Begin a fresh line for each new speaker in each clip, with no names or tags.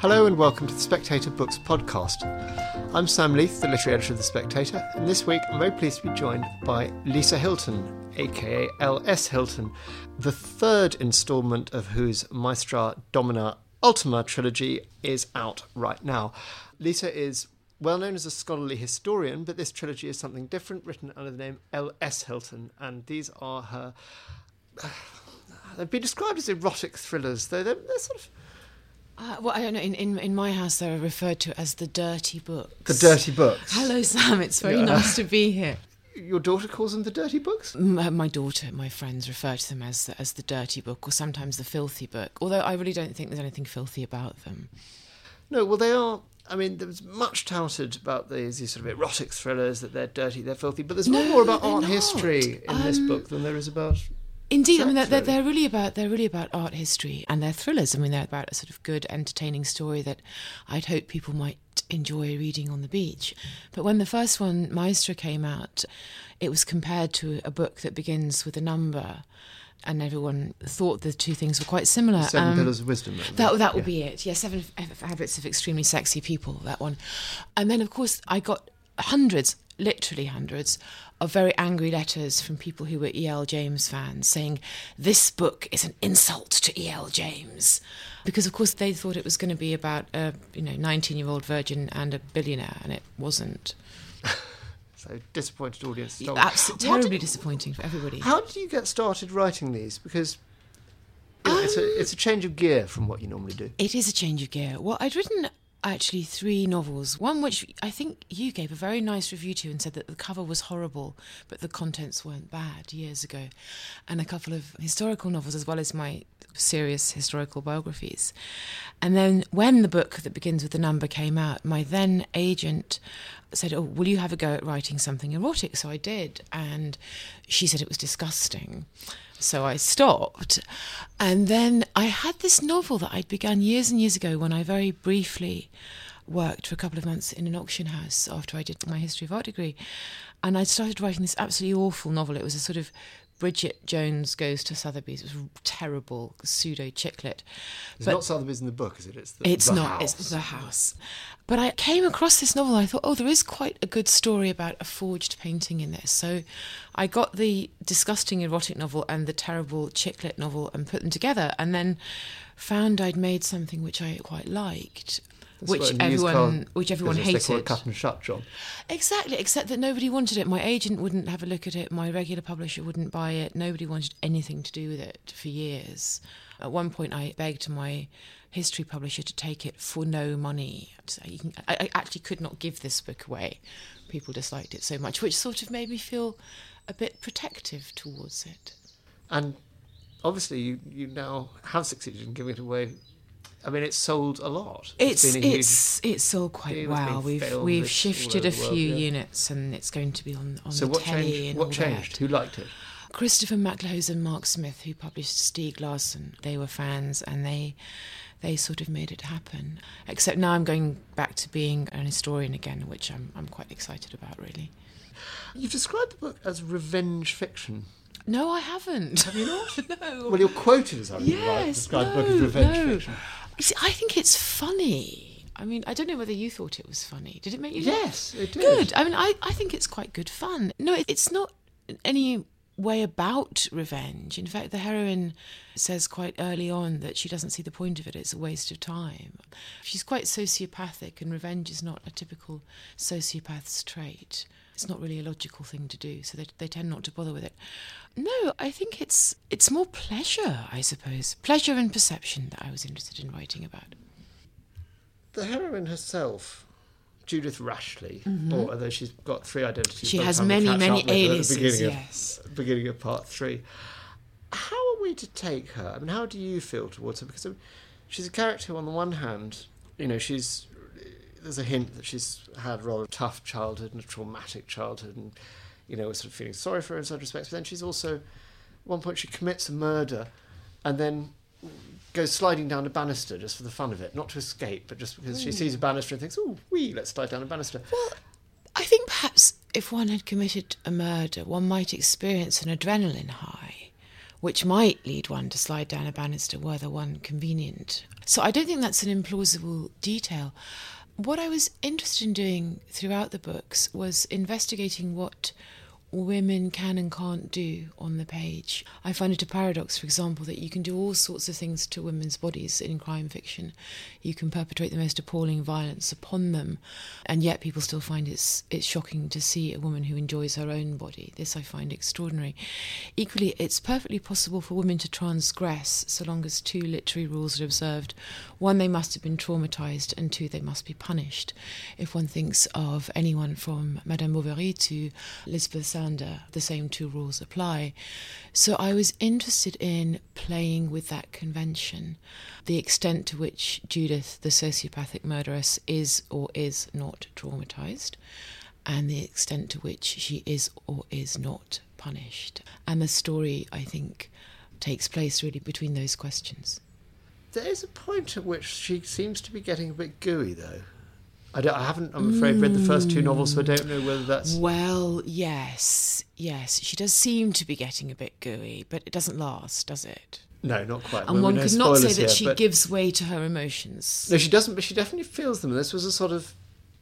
Hello and welcome to the Spectator Books podcast. I'm Sam Leith, the literary editor of The Spectator, and this week I'm very pleased to be joined by Lisa Hilton, aka L.S. Hilton, the third instalment of whose Maestra Domina Ultima trilogy is out right now. Lisa is well known as a scholarly historian, but this trilogy is something different, written under the name L.S. Hilton, and these are her. They've been described as erotic thrillers, though they're, they're sort of
uh, well, I don't know. In, in in my house, they're referred to as the dirty books.
the dirty books.
Hello, Sam. It's very
Yeah.
nice to be here.
Your daughter calls them the dirty books.
My, my daughter, my friends refer to them as the, as the dirty book, or sometimes the filthy book. Although I really don't think there's anything filthy about them.
No, well, they are. I mean, there was much touted about these, these sort of erotic thrillers that they're dirty, they're filthy, but there's
No,
more about art
not.
history in this
Um,
book than there is about.
Indeed, I mean they're, they're,
really.
they're really about they're really about art history and they're thrillers. I mean they're about a sort of good, entertaining story that I'd hope people might enjoy reading on the beach. But when the first one, Maestra, came out, it was compared to a book that begins with a number, and everyone thought the two things were quite similar.
Seven
Um,
Pillars of Wisdom.
That
it?
that would
Yeah.
be it. Yeah, seven habits of extremely sexy people. That one, and then of course I got hundreds, literally hundreds, of very angry letters from people who were E.L. James fans saying this book is an insult to E.L. James, because of course they thought it was going to be about a you know nineteen year old virgin and a billionaire, and it wasn't.
So disappointed audience.
Absolutely terribly
did-
disappointing for everybody.
How did you get started writing these? Because you know, it's a it's a um, change of gear from what you normally do.
It is a change of gear. Well, I'd written actually three novels. One which I think you gave a very nice review to and said that the cover was horrible, but the contents weren't bad years ago. And a couple of historical novels as well as my serious historical biographies. And then when the book that begins with the number came out, my then agent said, Oh, will you have a go at writing something erotic? So I did. And she said it was disgusting. So I stopped. And then I had this novel that I'd begun years and years ago when I very briefly worked for a couple of months in an auction house after I did my history of art degree. And I started writing this absolutely awful novel. It was a sort of Bridget Jones goes to Sotheby's. It was terrible pseudo chick lit.
It's
But-
not Sotheby's in the book, is it? It's the,
it's
the
not.
house.
It's the house. But I came across this novel. And I thought, oh, there is quite a good story about a forged painting in this. So I got the disgusting erotic novel and the terrible chick lit novel and put them together, and then found I'd made something which I quite liked. Which everyone, which everyone
business, They call it
hated.
cut and shut job.
Exactly, except that nobody wanted it. My agent wouldn't have a look at it. My regular publisher wouldn't buy it. Nobody wanted anything to do with it for years. At one point, I begged my history publisher to take it for no money. So can, I, I actually could not give this book away. People disliked it so much, which sort of made me feel a bit protective towards it.
And obviously, you, you now have succeeded in giving it away. I mean, it's sold a lot.
It's
been a huge-
it's it's sold quite.
It's
well. We've we've shifted a
the world,
few
yeah.
units, and it's going to be on on
So
the
what
telly
changed?
and
What
all
changed?
that.
Who liked it?
Christopher MacLehose and Mark Smith, who published Stieg Larsson, they were fans and they they sort of made it happen. Except now I'm going back to being an historian again, which I'm I'm quite excited about really.
You've described the book as revenge fiction.
No, I haven't.
Have you not?
no.
well, you're quoted as having
yes,
described
no,
the book as revenge
no.
fiction.
See, I think it's funny. I mean, I don't know whether you thought it was funny. Did it make you laugh?
Yes, it did.
Good. I mean, I, I think it's quite good fun. No, it, it's not any way about revenge. In fact, the heroine says quite early on that she doesn't see the point of it. It's a waste of time. She's quite sociopathic, and revenge is not a typical sociopath's trait. It's not really a logical thing to do, so they, they tend not to bother with it. No, I think it's it's more pleasure, I suppose, pleasure and perception that I was interested in writing about.
The heroine herself, Judith Rashleigh, or although she's got three identities,
Mm-hmm. She has many, many
up with her at the
aliases,
beginning of-
yes.
beginning of part three. How are we to take her? I mean, how do you feel towards her? Because I mean, she's a character who, on the one hand, you know, she's there's a hint that she's had a rather tough childhood and a traumatic childhood, and you know, we're sort of feeling sorry for her in some respects. But then she's also, at one point, she commits a murder, and then goes sliding down a banister just for the fun of it, not to escape, but just because she hmm. sees a banister and thinks, "Oh, wee, let's slide down a banister."
Well, I think perhaps if one had committed a murder, one might experience an adrenaline high, which might lead one to slide down a banister were the one convenient. So I don't think that's an implausible detail. What I was interested in doing throughout the books was investigating what women can and can't do on the page. I find it a paradox, for example, that you can do all sorts of things to women's bodies in crime fiction. You can perpetrate the most appalling violence upon them, and yet people still find it's it's shocking to see a woman who enjoys her own body. This I find extraordinary. Equally, it's perfectly possible for women to transgress so long as two literary rules are observed. One, they must have been traumatized, and two, they must be punished. If one thinks of anyone from Madame Bovary to Lisbeth Salander, uh, the same two rules apply. So I was interested in playing with that convention, the extent to which Judith, the sociopathic murderess, is or is not traumatized, and the extent to which she is or is not punished. And the story, I think, takes place really between those questions.
There is a point at which she seems to be getting a bit gooey, though. I, I, haven't, I'm afraid, read the first two novels, so I don't know whether that's.
Well, yes, yes. She does seem to be getting a bit gooey, but it doesn't last, does it?
No, not quite.
And one could not say that here, she gives way to her emotions.
No, she doesn't, but she definitely feels them. This was a sort of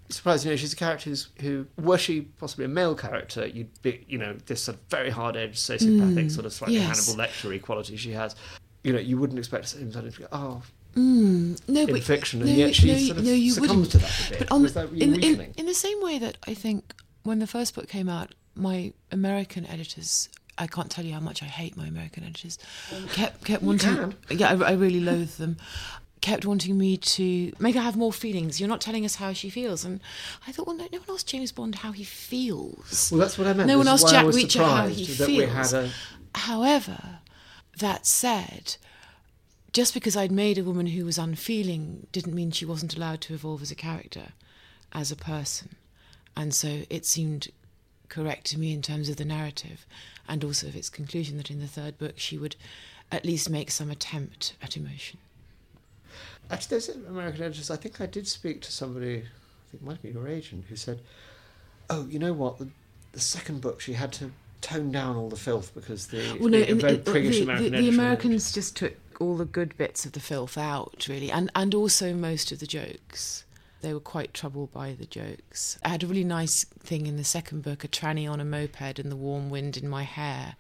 surprise. You know, she's a character who, were she possibly a male character, you'd be, you know, this sort of very hard edged, sociopathic, mm, sort of slightly yes. Hannibal Lecter quality she has. You know, you wouldn't expect him to go, oh,
Mm, no,
in
but,
fiction, and no, yet she no, sort of no, you succumbs to that. But on,
in, in, in, the same way that I think when the first book came out, my American editors. I can't tell you how much I hate my American editors. Kept kept wanting. Yeah, I, I really loathe them kept wanting me to make her have more feelings. You're not telling us how she feels. And I thought, well, no, no one asked James Bond how he feels.
Well, that's what I meant.
No
this
one asked Jack Reacher how he feels. However, that said, just because I'd made a woman who was unfeeling didn't mean she wasn't allowed to evolve as a character, as a person. And so it seemed correct to me in terms of the narrative and also of its conclusion that in the third book she would at least make some attempt at emotion.
Actually, there's an American editors. I think I did speak to somebody, I think it might be your agent, who said, Oh, you know what? The, the second book she had to tone down all the filth because the, well, no, the very priggish
the,
American
the, the Americans just took all the good bits of the filth out, really, and, and also most of the jokes. They were quite troubled by the jokes. I had a really nice thing in the second book a tranny on a moped and the warm wind in my hair.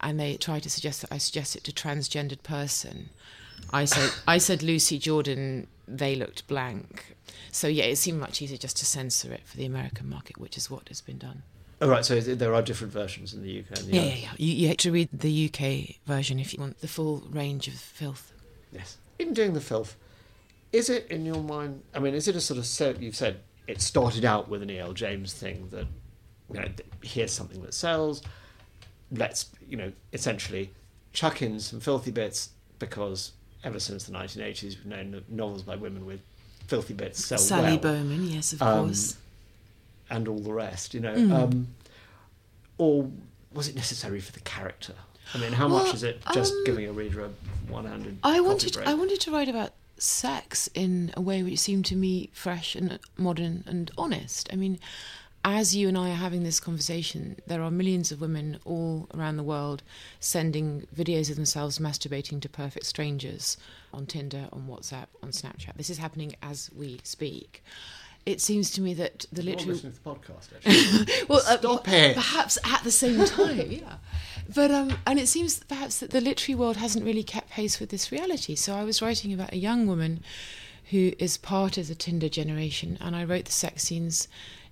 And they tried to suggest that I suggest it to transgendered person. I said I said Lucy Jordan, they looked blank. So yeah, it seemed much easier just to censor it for the American market, which is what has been done.
Oh, right, so there are different versions in the UK.
The yeah, yeah, yeah. You, you have to read the UK version if you want the full range of filth.
Yes. In doing the filth, is it in your mind? I mean, is it a sort of you've said it started out with an E.L. James thing that you know here's something that sells. Let's you know essentially chuck in some filthy bits because ever since the 1980s we've known novels by women with filthy bits sell
Sally
well.
Beauman, yes, of um, course
and all the rest, you know. Mm. Um, or was it necessary for the character? I mean, how well, much is it just um, giving a reader a one-handed?
I wanted
break?
I wanted to write about sex in a way which seemed to me fresh and modern and honest. I mean, as you and I are having this conversation, there are millions of women all around the world sending videos of themselves masturbating to perfect strangers on Tinder, on WhatsApp, on Snapchat. This is happening as we speak it seems to me that the literary
listening to the podcast. Actually.
well,
uh, stop uh, it.
Perhaps at the same time, yeah. But um, and it seems perhaps that the literary world hasn't really kept pace with this reality. So I was writing about a young woman who is part of the Tinder generation, and I wrote the sex scenes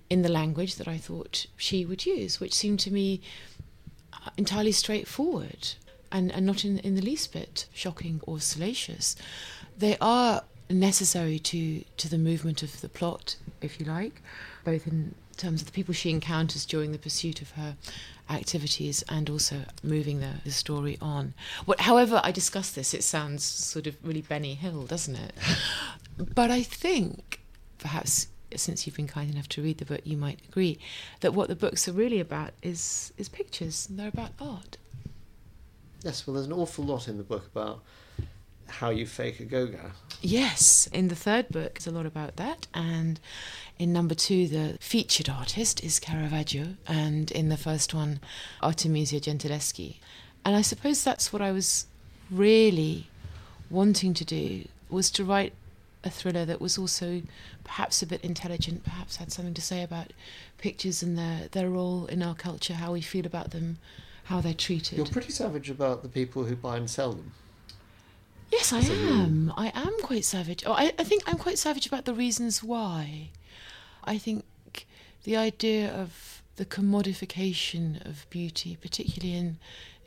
in the language that I thought she would use, which seemed to me uh, entirely straightforward and, and not in, in the least bit shocking or salacious. They are necessary to to the movement of the plot, if you like, both in terms of the people she encounters during the pursuit of her activities and also moving the, the story on. What, however, I discuss this, it sounds sort of really Benny Hill, doesn't it? but I think, perhaps since you've been kind enough to read the book, you might agree that what the books are really about is is pictures. And They're about art.
Yes, well, there's an awful lot in the book about how you fake a Gauguin.
Yes, in the third book, it's a lot about that, and in number two, the featured artist is Caravaggio, and in the first one, Artemisia Gentileschi. And I suppose that's what I was really wanting to do was to write a thriller that was also perhaps a bit intelligent, perhaps had something to say about pictures and their, their role in our culture, how we feel about them, how they're treated.
You're pretty savage about the people who buy and sell them.
Yes, I am. I am quite savage. Oh, I, I think I'm quite savage about the reasons why. I think the idea of the commodification of beauty, particularly in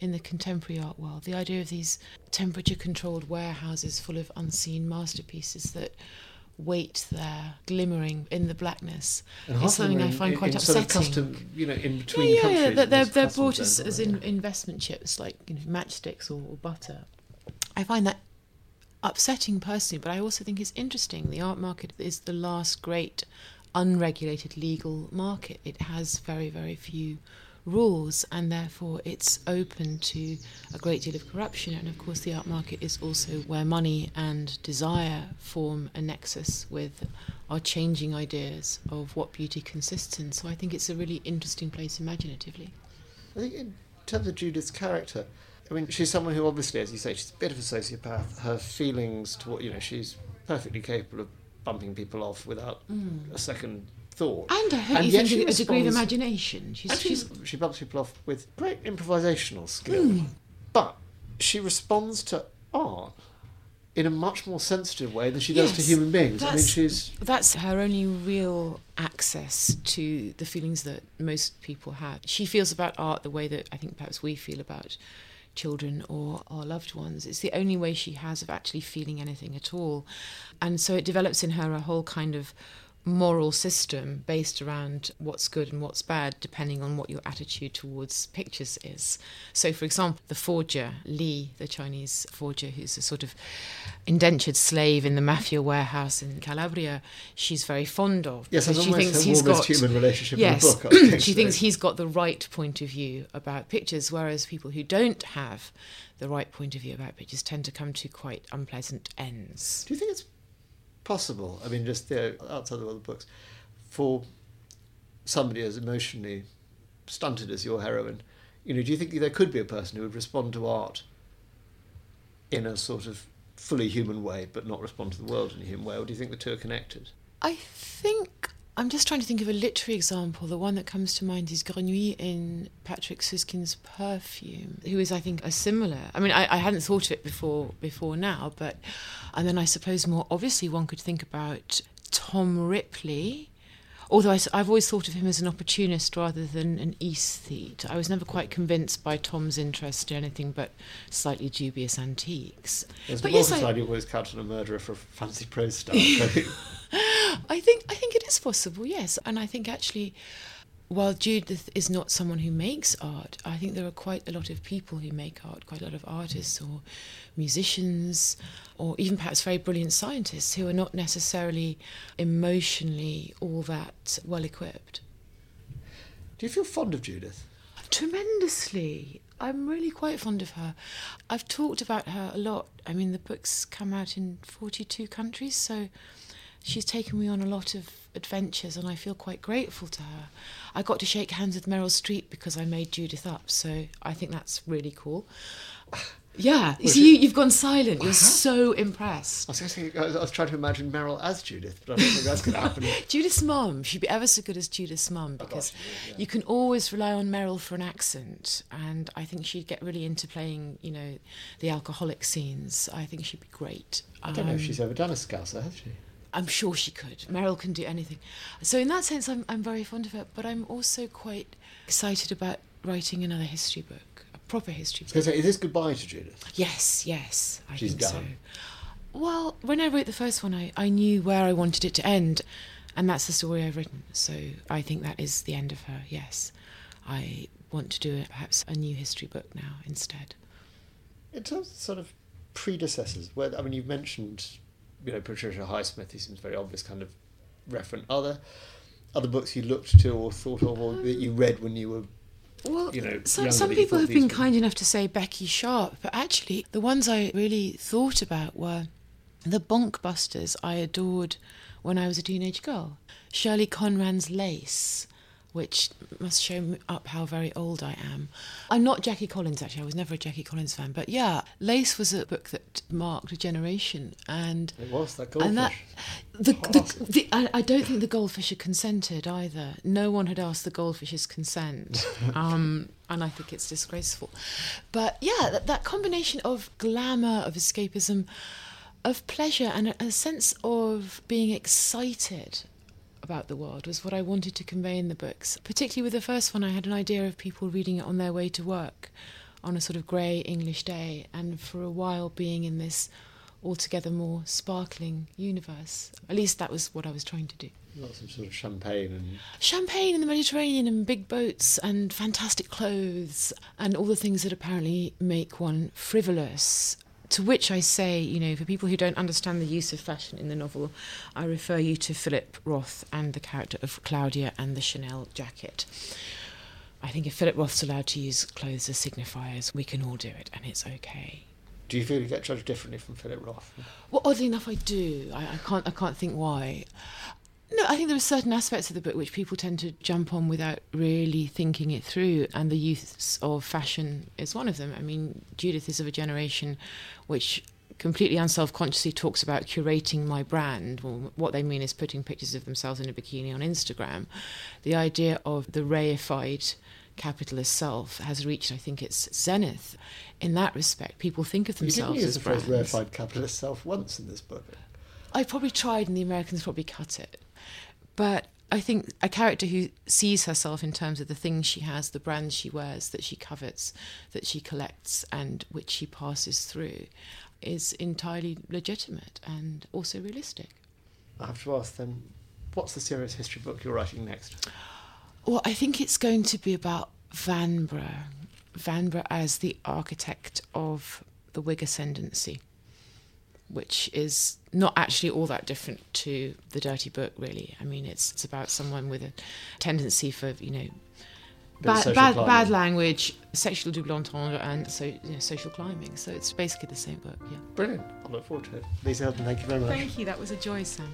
in the contemporary art world, the idea of these temperature controlled warehouses full of unseen masterpieces that wait there, glimmering in the blackness,
And
is something I find
in-
quite
in sort of
upsetting.
custom, you know, in between
yeah, yeah,
countries.
yeah. They're, they're bought as, as in, investment chips, like you know, matchsticks or, or butter. I find that upsetting personally, but I also think it's interesting. The art market is the last great unregulated legal market. It has very, very few rules, and therefore it's open to a great deal of corruption. And of course, the art market is also where money and desire form a nexus with our changing ideas of what beauty consists in. So I think it's a really interesting place imaginatively.
I think in terms of Judith's character, I mean, she's someone who obviously, as you say, she's a bit of a sociopath. Her feelings to what, you know, she's perfectly capable of bumping people off without a second thought.
And I hope
And
you
yet
think a degree of imagination. She's, she's
she's, she bumps people off with great improvisational skill.
Hmm.
But she responds to art in a much more sensitive way than she does to human beings. I mean, she's.
that's her only real access to the feelings that most people have. She feels about art the way that I think perhaps we feel about children or our loved ones. It's the only way she has of actually feeling anything at all. And so it develops in her a whole kind of moral system based around what's good and what's bad depending on what your attitude towards pictures is. So for example, the forger Li, the Chinese forger who's a sort of indentured slave in the mafia warehouse in Calabria, she's very fond of.
Yes, that's
she thinks he's got
human relationship
yes,
in the book.
She thinks he's got the right point of view about pictures, whereas people who don't have the right point of view about pictures tend to come to quite unpleasant ends.
Do you think it's possible? I mean, just you know, outside the world of books, for somebody as emotionally stunted as your heroine, you know, do you think there could be a person who would respond to art in a sort of fully human way, but not respond to the world in a human way, or do you think the two are connected?
I think I'm just trying to think of a literary example. The one that comes to mind is Grenouille in Patrick Süskind's Perfume, who is, I think, a similar. I mean, I, I hadn't thought of it before before now, but and then I suppose more obviously one could think about Tom Ripley. Although I, have always thought of him as an opportunist rather than an aesthete, I was never quite convinced by Tom's interest in anything but slightly dubious antiques.
There's
But yes, I-
you always count on a murderer for a fancy prose stuff.
I think I think it is possible, yes. And I think actually, while Judith is not someone who makes art, I think there are quite a lot of people who make art, quite a lot of artists or musicians, or even perhaps very brilliant scientists who are not necessarily emotionally all that well equipped.
do you feel fond of Judith?
Tremendously. I'm really quite fond of her. I've talked about her a lot. I mean, the book's come out in 42 countries, so she's taken me on a lot of adventures, and I feel quite grateful to her. I got to shake hands with Meryl Streep because I made Judith up, so I think that's really cool. Yeah, see, you, you've gone silent. You're so impressed.
I was, thinking, I was- I was trying to imagine Meryl as Judith, but I don't think that's going to happen.
Judith's mum, she'd be ever so good as Judith's mum because you can always rely on Meryl for an accent, and I think she'd get really into playing, you know, the alcoholic scenes. I think she'd be great.
I don't know if
Um,
she's ever done a Scouser, has she?
I'm sure she could. Meryl can do anything. So in that sense, I'm I'm very fond of her, but I'm also quite excited about writing another history book, a proper history book.
say, is this goodbye to Judith?
Yes, yes, I
She's
think
done.
so. Well, when I wrote the first one, I, I knew where I wanted it to end, and that's the story I've written. So I think that is the end of her. Yes, I want to do perhaps a new history book now instead.
In terms of sort of predecessors, where I mean, you've mentioned, you know, Patricia Highsmith. He seems very obvious kind of referent. Are there other books you looked to or thought of, or um, that you read when you were?
Well,
you know,
some, some people have been kind enough to say Becky Sharp, but actually, the ones I really thought about were the Bonkbusters I adored when I was a teenage girl. Shirley Conran's Lace which must show up how very old I am. I'm not Jackie Collins, actually. I was never a Jackie Collins fan. But yeah, Lace was a book that marked a generation. And
it was that goldfish.
And that, the, the, the, I, I, don't think the goldfish had consented either. No one had asked the goldfish's consent. Um, and I think it's disgraceful. But yeah, that, that combination of glamour, of escapism, of pleasure, and a, a sense of being excited about the world was what I wanted to convey in the books. Particularly with the first one, I had an idea of people reading it on their way to work on a sort of grey English day, and for a while being in this altogether more sparkling universe. At least that was what I was trying to do.
Lots of sort of champagne and
champagne in the Mediterranean and big boats and fantastic clothes and all the things that apparently make one frivolous to which I say, you know, for people who don't understand the use of fashion in the novel, I refer you to Philip Roth and the character of Claudia and the Chanel jacket. I think if Philip Roth's allowed to use clothes as signifiers, we can all do it, and it's okay.
Do you feel you get judged differently from Philip Roth?
Well, oddly enough, I do. I, I can't. I can't think why. No, I think there are certain aspects of the book which people tend to jump on without really thinking it through, and the use of fashion is one of them. I mean, Judith is of a generation which completely unself-consciously talks about curating my brand. Well, what they mean is putting pictures of themselves in a bikini on Instagram. The idea of the reified capitalist self has reached, I think, its zenith. In that respect, people think of themselves
you
as
the
brands.
phrase reified capitalist self once in this book.
I probably tried, and the Americans probably cut it. But I think a character who sees herself in terms of the things she has, the brands she wears, that she covets, that she collects, and which she passes through, is entirely legitimate and also realistic.
I have to ask then, what's the serious history book you're writing next?
Well, I think it's going to be about Vanbrugh. Vanbrugh as the architect of the Whig ascendancy which is not actually all that different to the dirty book really. I mean it's it's about someone with a tendency for you know bad bad, bad language sexual double entendre and so you know, social climbing. So it's basically the same book yeah.
Brilliant. I look forward to it. Lisa Hilton, thank you very much.
Thank you. That was a joy sam